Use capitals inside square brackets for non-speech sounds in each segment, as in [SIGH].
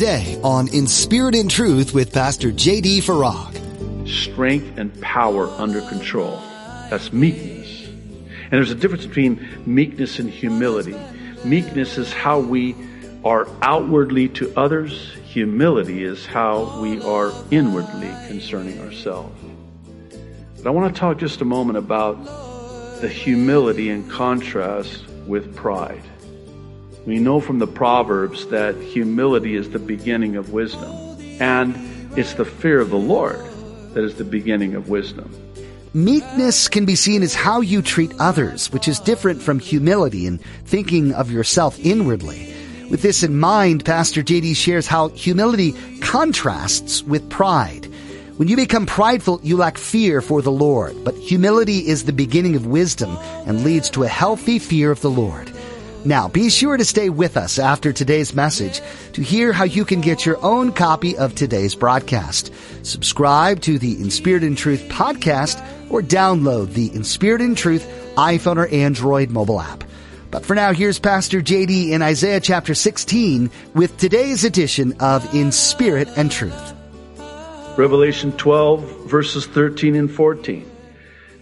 today on In Spirit and Truth with Pastor J.D. Farag. Strength and power under control. That's meekness. And there's a difference between meekness and humility. Meekness is how we are outwardly to others. Humility is how we are inwardly concerning ourselves. But I want to talk just a moment about the humility in contrast with pride. We know from the Proverbs that humility is the beginning of wisdom, and it's the fear of the Lord that is the beginning of wisdom. Meekness can be seen as how you treat others, which is different from humility and thinking of yourself inwardly. With this in mind, Pastor JD shares how humility contrasts with pride. When you become prideful, you lack fear for the Lord, but humility is the beginning of wisdom and leads to a healthy fear of the Lord. Now, be sure to stay with us after today's message to hear how you can get your own copy of today's broadcast. Subscribe to the In Spirit and Truth podcast or download the In Spirit and Truth iPhone or Android mobile app. But for now, here's Pastor JD in Isaiah chapter 16 with today's edition of In Spirit and Truth. Revelation 12, verses 13 and 14.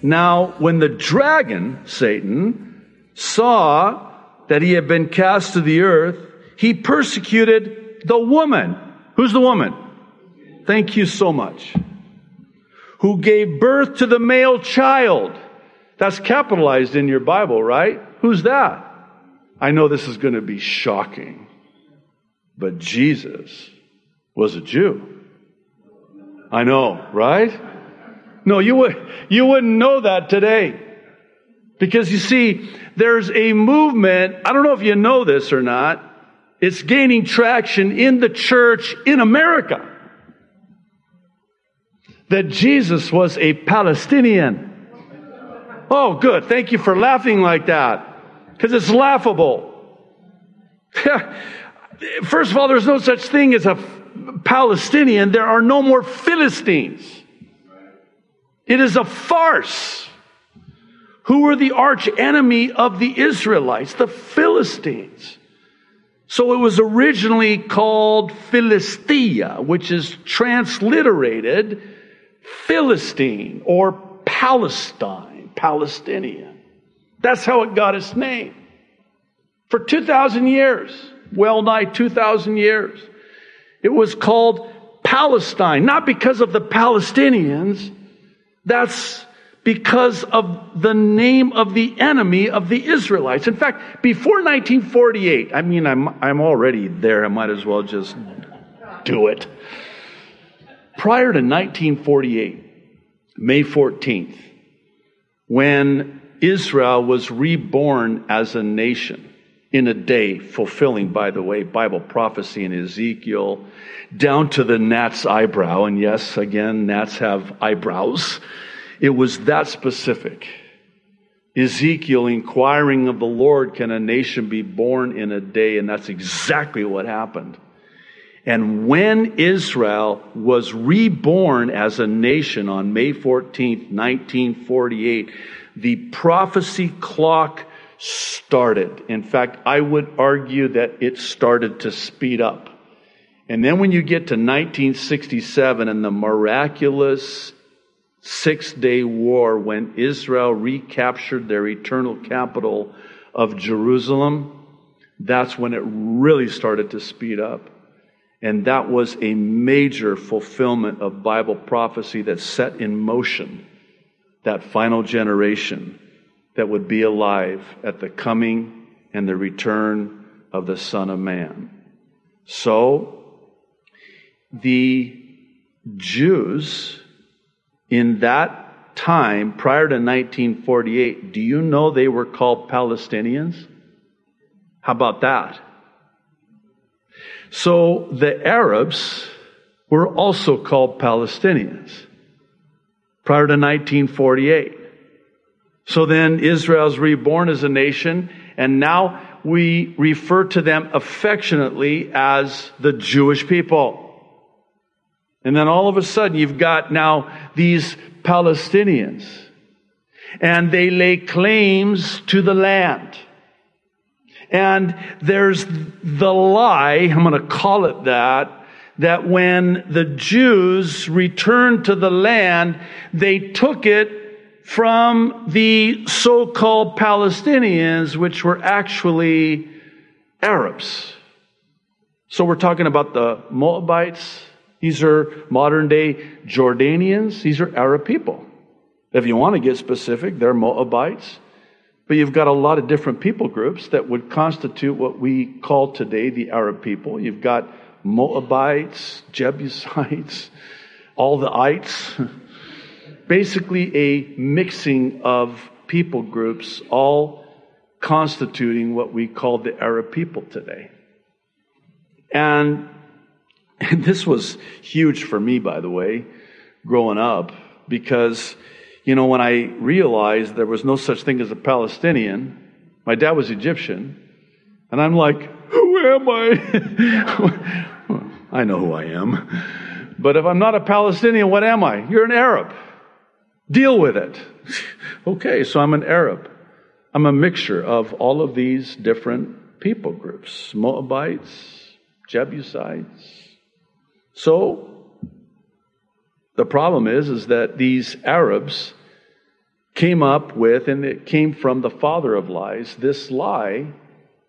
Now, when the dragon, Satan, saw that he had been cast to the earth, he persecuted the woman. Who's the woman? Thank you so much. Who gave birth to the male child. That's capitalized in your Bible, right? Who's that? I know this is going to be shocking, but Jesus was a Jew. I know, right? No, you would, you wouldn't know that today. Because you see, there's a movement, I don't know if you know this or not, it's gaining traction in the church in America. That Jesus was a Palestinian. Oh, good. Thank you for laughing like that. Because it's laughable. [LAUGHS] First of all, there's no such thing as a Palestinian. There are no more Philistines. It is a farce who were the arch enemy of the Israelites, the Philistines. So it was originally called Philistia, which is transliterated Philistine or Palestine, Palestinian. That's how it got its name. For 2,000 years, well nigh 2,000 years, it was called Palestine, not because of the Palestinians. That's because of the name of the enemy of the Israelites. In fact, before 1948, I mean, I'm, I'm already there, I might as well just do it. Prior to 1948, May 14th, when Israel was reborn as a nation in a day, fulfilling, by the way, Bible prophecy in Ezekiel, down to the gnat's eyebrow. And yes, again, gnats have eyebrows. It was that specific. Ezekiel inquiring of the Lord, can a nation be born in a day? And that's exactly what happened. And when Israel was reborn as a nation on May 14th, 1948, the prophecy clock started. In fact, I would argue that it started to speed up. And then when you get to 1967 and the miraculous Six Day War when Israel recaptured their eternal capital of Jerusalem, that's when it really started to speed up. And that was a major fulfillment of Bible prophecy that set in motion that final generation that would be alive at the coming and the return of the Son of Man. So, the Jews in that time, prior to 1948, do you know they were called Palestinians? How about that? So the Arabs were also called Palestinians prior to 1948. So then Israel's reborn as a nation, and now we refer to them affectionately as the Jewish people. And then all of a sudden, you've got now these Palestinians, and they lay claims to the land. And there's the lie, I'm going to call it that, that when the Jews returned to the land, they took it from the so-called Palestinians, which were actually Arabs. So we're talking about the Moabites. These are modern day Jordanians. These are Arab people. If you want to get specific, they're Moabites. But you've got a lot of different people groups that would constitute what we call today the Arab people. You've got Moabites, Jebusites, all the ites. [LAUGHS] Basically, a mixing of people groups, all constituting what we call the Arab people today. And, and this was huge for me, by the way, growing up, because, you know, when I realized there was no such thing as a Palestinian, my dad was Egyptian, and I'm like, who am I? [LAUGHS] I know who I am. But if I'm not a Palestinian, what am I? You're an Arab. Deal with it. [LAUGHS] okay, so I'm an Arab. I'm a mixture of all of these different people groups Moabites, Jebusites. So, the problem is, is that these Arabs came up with, and it came from the father of lies, this lie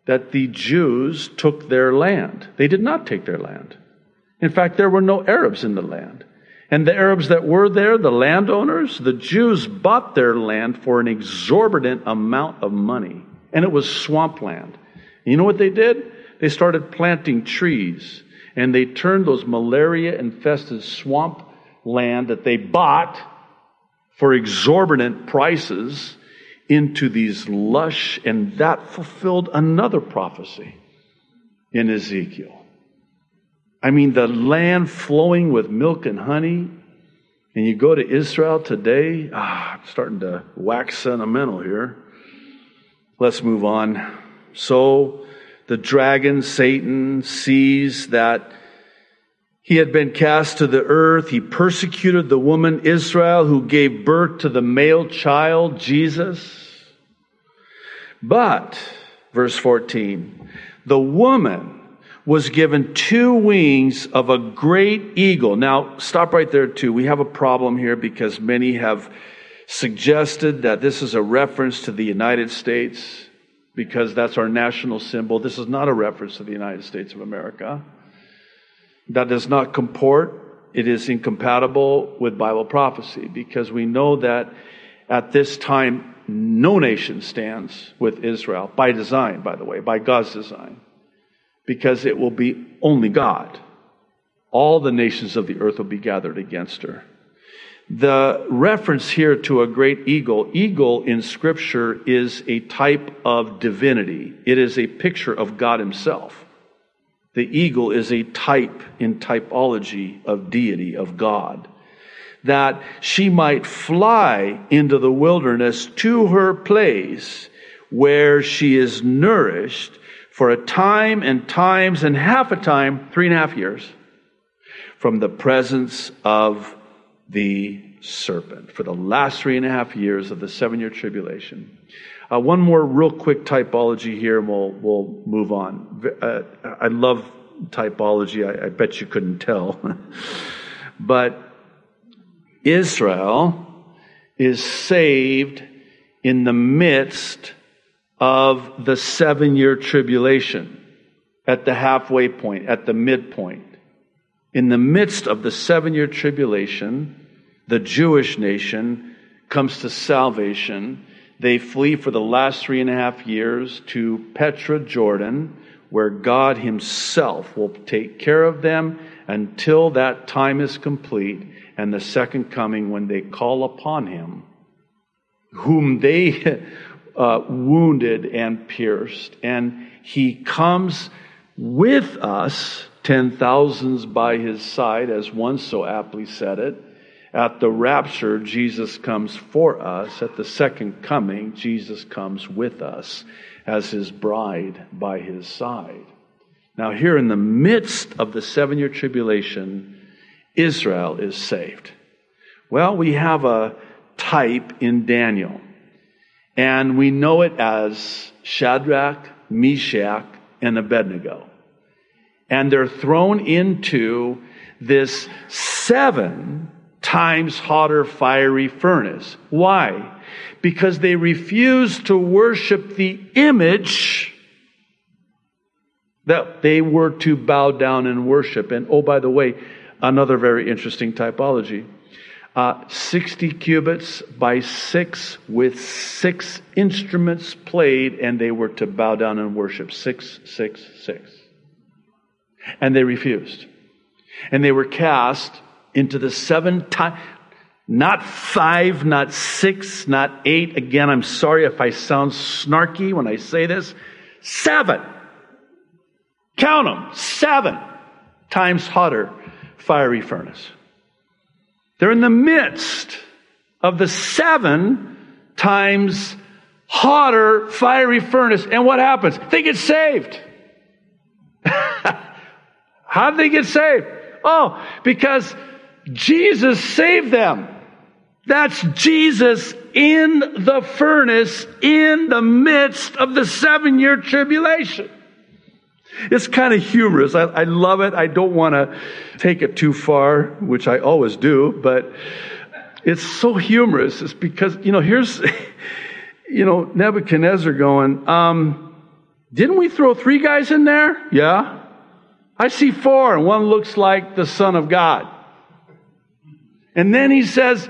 that the Jews took their land. They did not take their land. In fact, there were no Arabs in the land. And the Arabs that were there, the landowners, the Jews bought their land for an exorbitant amount of money. And it was swampland. You know what they did? They started planting trees. And they turned those malaria infested swamp land that they bought for exorbitant prices into these lush, and that fulfilled another prophecy in Ezekiel. I mean, the land flowing with milk and honey. And you go to Israel today, ah, I'm starting to wax sentimental here. Let's move on. So the dragon, Satan, sees that he had been cast to the earth. He persecuted the woman Israel who gave birth to the male child, Jesus. But, verse 14, the woman was given two wings of a great eagle. Now, stop right there, too. We have a problem here because many have suggested that this is a reference to the United States because that's our national symbol. This is not a reference to the United States of America. That does not comport. It is incompatible with Bible prophecy because we know that at this time no nation stands with Israel, by design, by the way, by God's design, because it will be only God. All the nations of the earth will be gathered against her. The reference here to a great eagle, eagle in scripture is a type of divinity. It is a picture of God himself. The eagle is a type in typology of deity, of God that she might fly into the wilderness to her place where she is nourished for a time and times and half a time, three and a half years, from the presence of the serpent for the last three and a half years of the seven year tribulation. Uh, one more real quick typology here, and we'll, we'll move on. Uh, I love typology. I, I bet you couldn't tell. [LAUGHS] but Israel is saved in the midst of the seven year tribulation, at the halfway point, at the midpoint. In the midst of the seven year tribulation, the Jewish nation comes to salvation. They flee for the last three and a half years to Petra, Jordan, where God Himself will take care of them until that time is complete and the second coming when they call upon him, whom they [LAUGHS] uh, wounded and pierced. And he comes with us, ten thousands by his side, as one so aptly said it. At the rapture, Jesus comes for us. At the second coming, Jesus comes with us as his bride by his side. Now, here in the midst of the seven year tribulation, Israel is saved? Well, we have a type in Daniel, and we know it as Shadrach, Meshach, and Abednego. And they're thrown into this seven times hotter fiery furnace. Why? Because they refused to worship the image that they were to bow down and worship. And oh, by the way, another very interesting typology. Uh, 60 cubits by 6 with 6 instruments played, and they were to bow down and worship. 666. 6, 6. And they refused. And they were cast into the seven times, not five, not six, not eight. Again, I'm sorry if I sound snarky when I say this. Seven. Count them. Seven times hotter fiery furnace. They're in the midst of the seven times hotter fiery furnace. And what happens? They get saved. [LAUGHS] How did they get saved? Oh, because Jesus saved them. That's Jesus in the furnace in the midst of the seven year tribulation. It's kind of humorous. I, I love it. I don't want to take it too far, which I always do, but it's so humorous. It's because, you know, here's, [LAUGHS] you know, Nebuchadnezzar going, um, didn't we throw three guys in there? Yeah. I see four, and one looks like the Son of God. And then he says,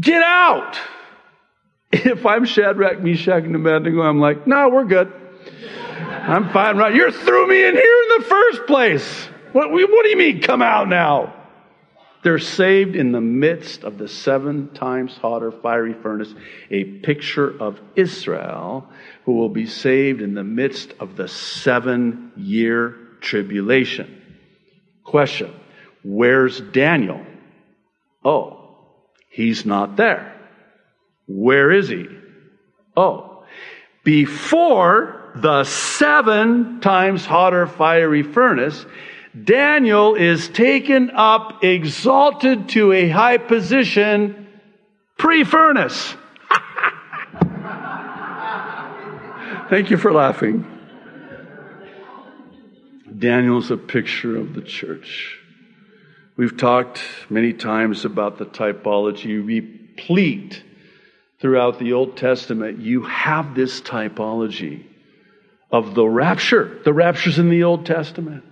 Get out. [LAUGHS] If I'm Shadrach, Meshach, and Abednego, I'm like, No, we're good. I'm fine. Right? You threw me in here in the first place. What, what do you mean, come out now? They're saved in the midst of the seven times hotter fiery furnace, a picture of Israel who will be saved in the midst of the seven year tribulation. Question Where's Daniel? Oh, he's not there. Where is he? Oh, before the seven times hotter fiery furnace, Daniel is taken up, exalted to a high position pre furnace. [LAUGHS] Thank you for laughing. Daniel's a picture of the church. We've talked many times about the typology replete throughout the Old Testament. You have this typology of the rapture. The rapture's in the Old Testament,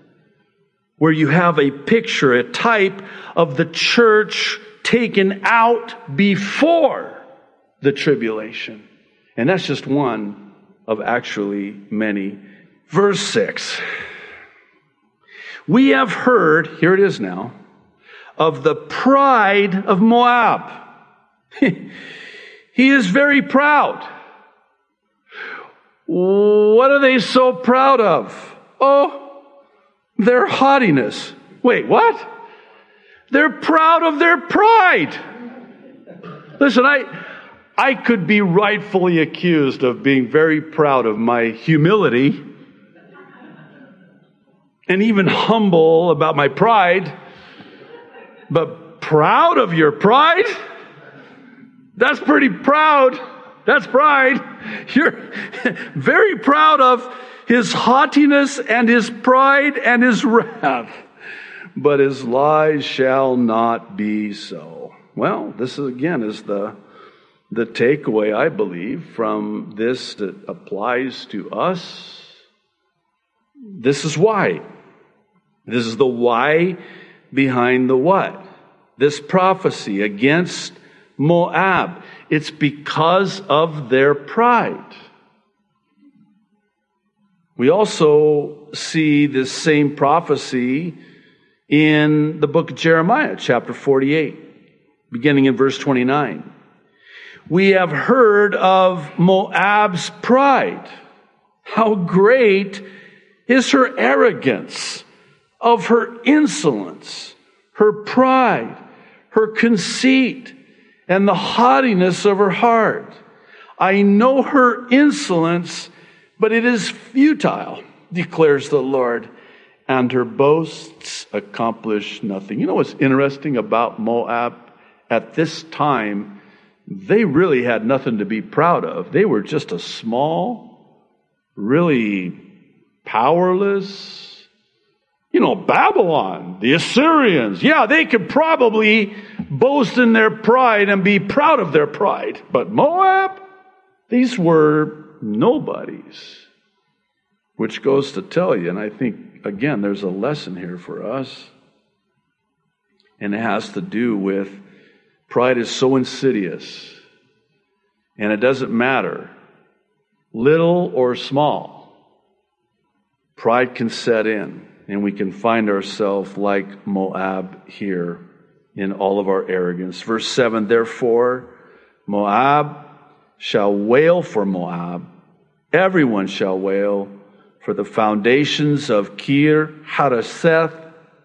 where you have a picture, a type of the church taken out before the tribulation. And that's just one of actually many. Verse 6. We have heard, here it is now, of the pride of Moab. [LAUGHS] he is very proud. What are they so proud of? Oh, their haughtiness. Wait, what? They're proud of their pride. Listen, I, I could be rightfully accused of being very proud of my humility and even humble about my pride, but proud of your pride? That's pretty proud. That's pride. [LAUGHS] You're [LAUGHS] very proud of his haughtiness and his pride and his [LAUGHS] wrath. But his lies shall not be so. Well, this is, again is the, the takeaway, I believe, from this that applies to us. This is why. This is the why behind the what. This prophecy against Moab. It's because of their pride. We also see this same prophecy in the book of Jeremiah, chapter 48, beginning in verse 29. We have heard of Moab's pride. How great is her arrogance, of her insolence, her pride, her conceit and the haughtiness of her heart. I know her insolence, but it is futile, declares the Lord, and her boasts accomplish nothing. You know what's interesting about Moab? At this time, they really had nothing to be proud of. They were just a small, really powerless. You know, Babylon, the Assyrians, yeah, they could probably boast in their pride and be proud of their pride. But Moab, these were nobodies. Which goes to tell you, and I think, again, there's a lesson here for us. And it has to do with pride is so insidious. And it doesn't matter, little or small, pride can set in and we can find ourselves like Moab here in all of our arrogance. Verse 7 Therefore, Moab shall wail for Moab, everyone shall wail for the foundations of Kir Hareseth,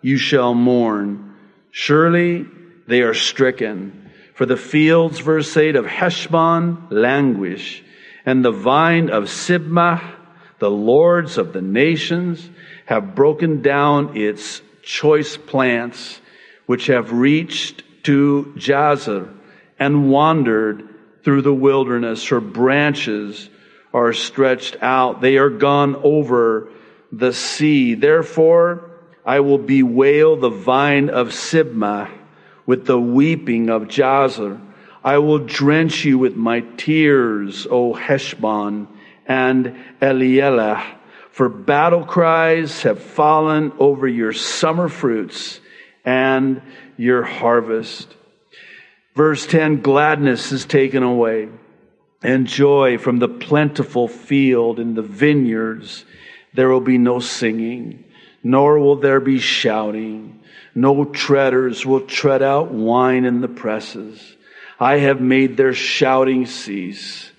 you shall mourn. Surely they are stricken. For the fields, verse 8, of Heshbon languish, and the vine of Sibmah, the lords of the nations, have broken down its choice plants, which have reached to Jazer and wandered through the wilderness. Her branches are stretched out. They are gone over the sea. Therefore, I will bewail the vine of Sibmah with the weeping of Jazer. I will drench you with my tears, O Heshbon and Elealeh for battle cries have fallen over your summer fruits and your harvest. Verse 10 gladness is taken away, and joy from the plentiful field in the vineyards. There will be no singing, nor will there be shouting. No treaders will tread out wine in the presses. I have made their shouting cease.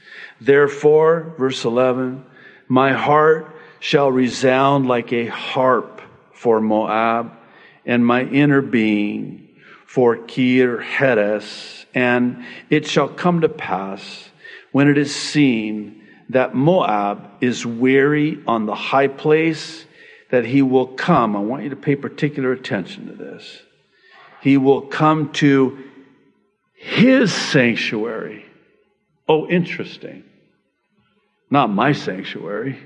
Therefore, verse 11, my heart shall resound like a harp for Moab, and my inner being for Kir Heres. And it shall come to pass when it is seen that Moab is weary on the high place that he will come. I want you to pay particular attention to this. He will come to his sanctuary. Oh, interesting. Not my sanctuary.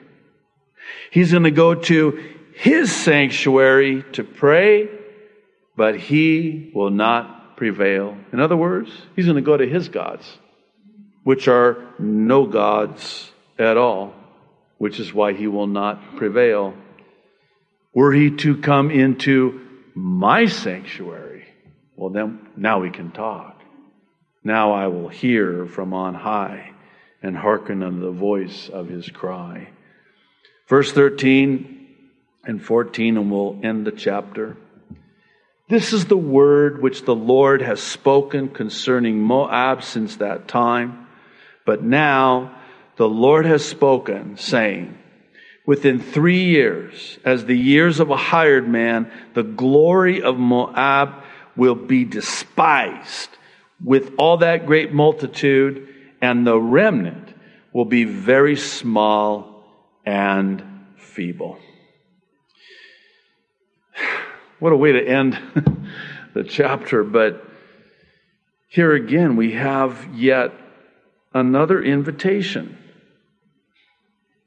He's going to go to his sanctuary to pray, but he will not prevail. In other words, he's going to go to his gods, which are no gods at all, which is why he will not prevail. Were he to come into my sanctuary, well, then now we can talk. Now I will hear from on high and hearken unto the voice of his cry. Verse 13 and 14, and we'll end the chapter. This is the word which the Lord has spoken concerning Moab since that time. But now the Lord has spoken, saying, Within three years, as the years of a hired man, the glory of Moab will be despised with all that great multitude, and the remnant will be very small and feeble. [SIGHS] What a way to end [LAUGHS] the chapter, but here again we have yet another invitation.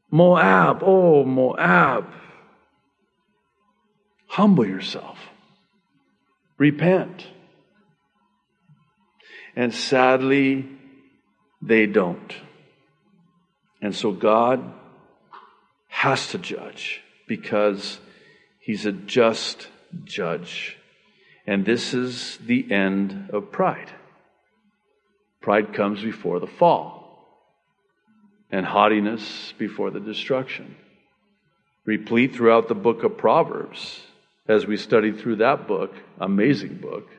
Moab, oh, Moab, humble yourself, repent. And sadly, they don't. And so God has to judge because he's a just judge. And this is the end of pride. Pride comes before the fall, and haughtiness before the destruction. Replete throughout the book of Proverbs, as we study through that book, amazing book,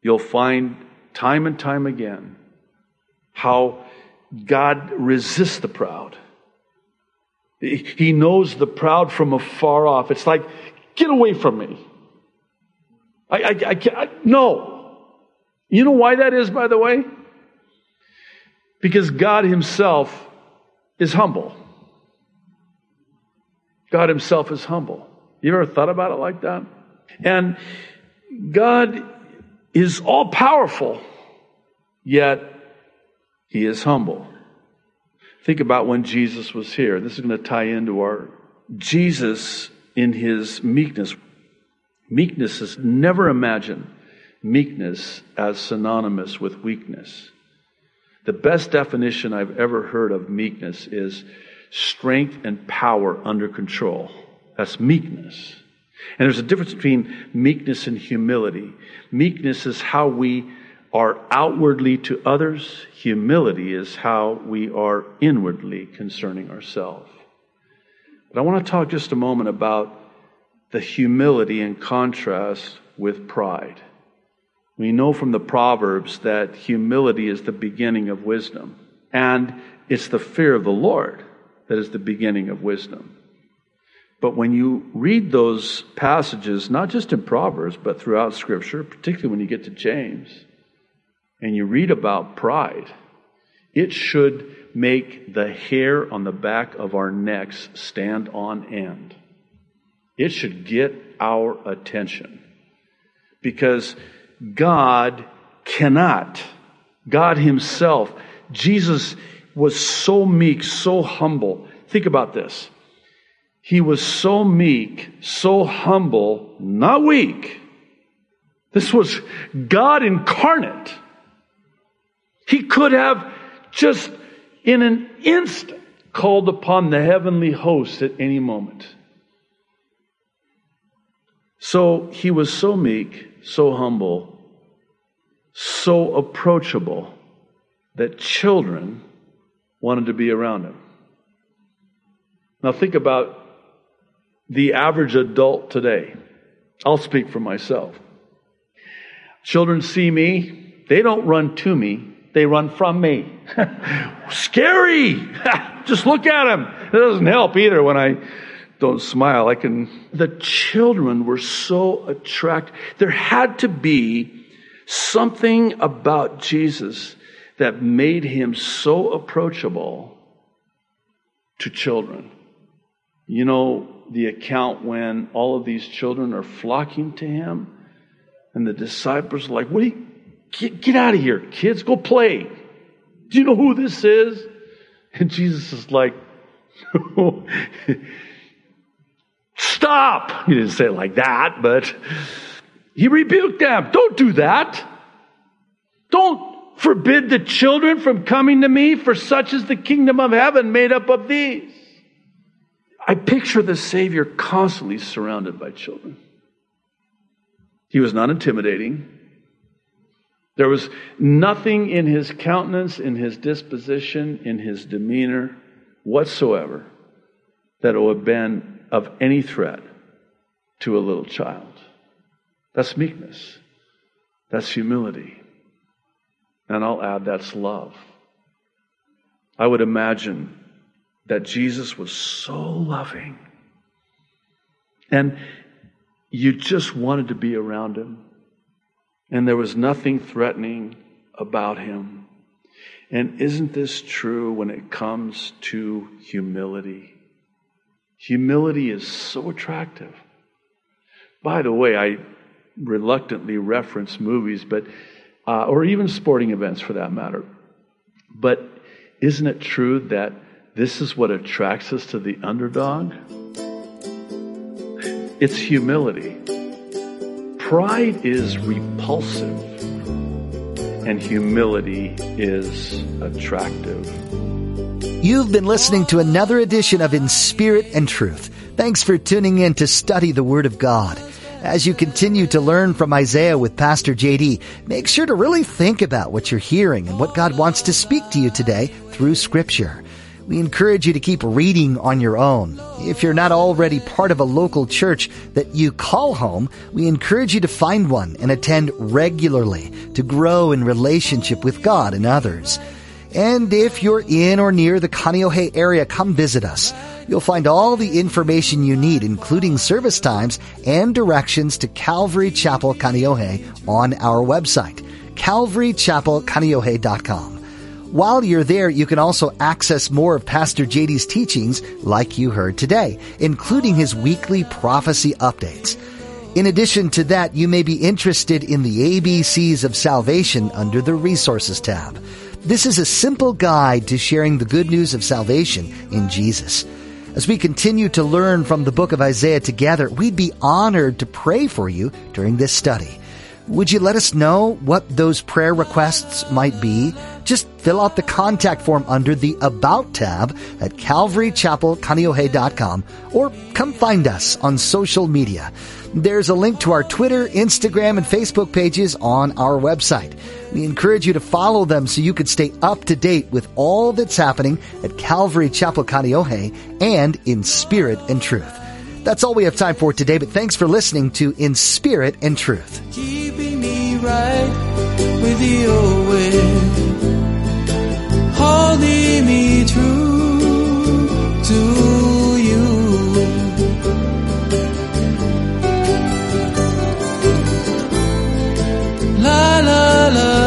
you'll find time and time again how God resists the proud he knows the proud from afar off. It's like, get away from me. I, I, I, I, no. You know why that is, by the way? Because God Himself is humble. God Himself is humble. You ever thought about it like that? And God is all powerful, yet He is humble. Think about when Jesus was here. This is going to tie into our Jesus in his meekness. Meekness is never imagine meekness as synonymous with weakness. The best definition I've ever heard of meekness is strength and power under control. That's meekness. And there's a difference between meekness and humility. Meekness is how we are outwardly to others, humility is how we are inwardly concerning ourselves. But I want to talk just a moment about the humility in contrast with pride. We know from the Proverbs that humility is the beginning of wisdom, and it's the fear of the Lord that is the beginning of wisdom. But when you read those passages, not just in Proverbs, but throughout Scripture, particularly when you get to James, and you read about pride, it should make the hair on the back of our necks stand on end. It should get our attention. Because God cannot, God Himself, Jesus was so meek, so humble. Think about this. He was so meek, so humble, not weak. This was God incarnate. He could have just in an instant called upon the heavenly host at any moment. So he was so meek, so humble, so approachable that children wanted to be around him. Now think about the average adult today. I'll speak for myself. Children see me, they don't run to me, they run from me. [LAUGHS] Scary! [LAUGHS] Just look at them. It doesn't help either when I don't smile. I can. The children were so attracted. There had to be something about Jesus that made him so approachable to children. You know, the account when all of these children are flocking to him, and the disciples are like, What you, get, get out of here, kids, go play. Do you know who this is? And Jesus is like, [LAUGHS] Stop! He didn't say it like that, but he rebuked them. Don't do that. Don't forbid the children from coming to me, for such is the kingdom of heaven made up of these. I picture the Savior constantly surrounded by children. He was not intimidating. There was nothing in his countenance, in his disposition, in his demeanor whatsoever that would have been of any threat to a little child. That's meekness. That's humility. And I'll add that's love. I would imagine that Jesus was so loving. And you just wanted to be around him. And there was nothing threatening about him. And isn't this true when it comes to humility? Humility is so attractive. By the way, I reluctantly reference movies, but uh, or even sporting events for that matter. But isn't it true that this is what attracts us to the underdog? It's humility. Pride is repulsive, and humility is attractive. You've been listening to another edition of In Spirit and Truth. Thanks for tuning in to study the Word of God. As you continue to learn from Isaiah with Pastor JD, make sure to really think about what you're hearing and what God wants to speak to you today through Scripture. We encourage you to keep reading on your own. If you're not already part of a local church that you call home, we encourage you to find one and attend regularly to grow in relationship with God and others. And if you're in or near the Kaneohe area, come visit us. You'll find all the information you need, including service times and directions to Calvary Chapel Kaneohe on our website, calvarychapelkaneohe.com. While you're there, you can also access more of Pastor JD's teachings like you heard today, including his weekly prophecy updates. In addition to that, you may be interested in the ABCs of salvation under the resources tab. This is a simple guide to sharing the good news of salvation in Jesus. As we continue to learn from the book of Isaiah together, we'd be honored to pray for you during this study. Would you let us know what those prayer requests might be? Just fill out the contact form under the About tab at calvarychapelkaneohe.com or come find us on social media. There's a link to our Twitter, Instagram, and Facebook pages on our website. We encourage you to follow them so you can stay up to date with all that's happening at Calvary Chapel Kaneohe and in spirit and truth. That's all we have time for today, but thanks for listening to In Spirit and Truth. Keeping me right with holding me true to you. La la la.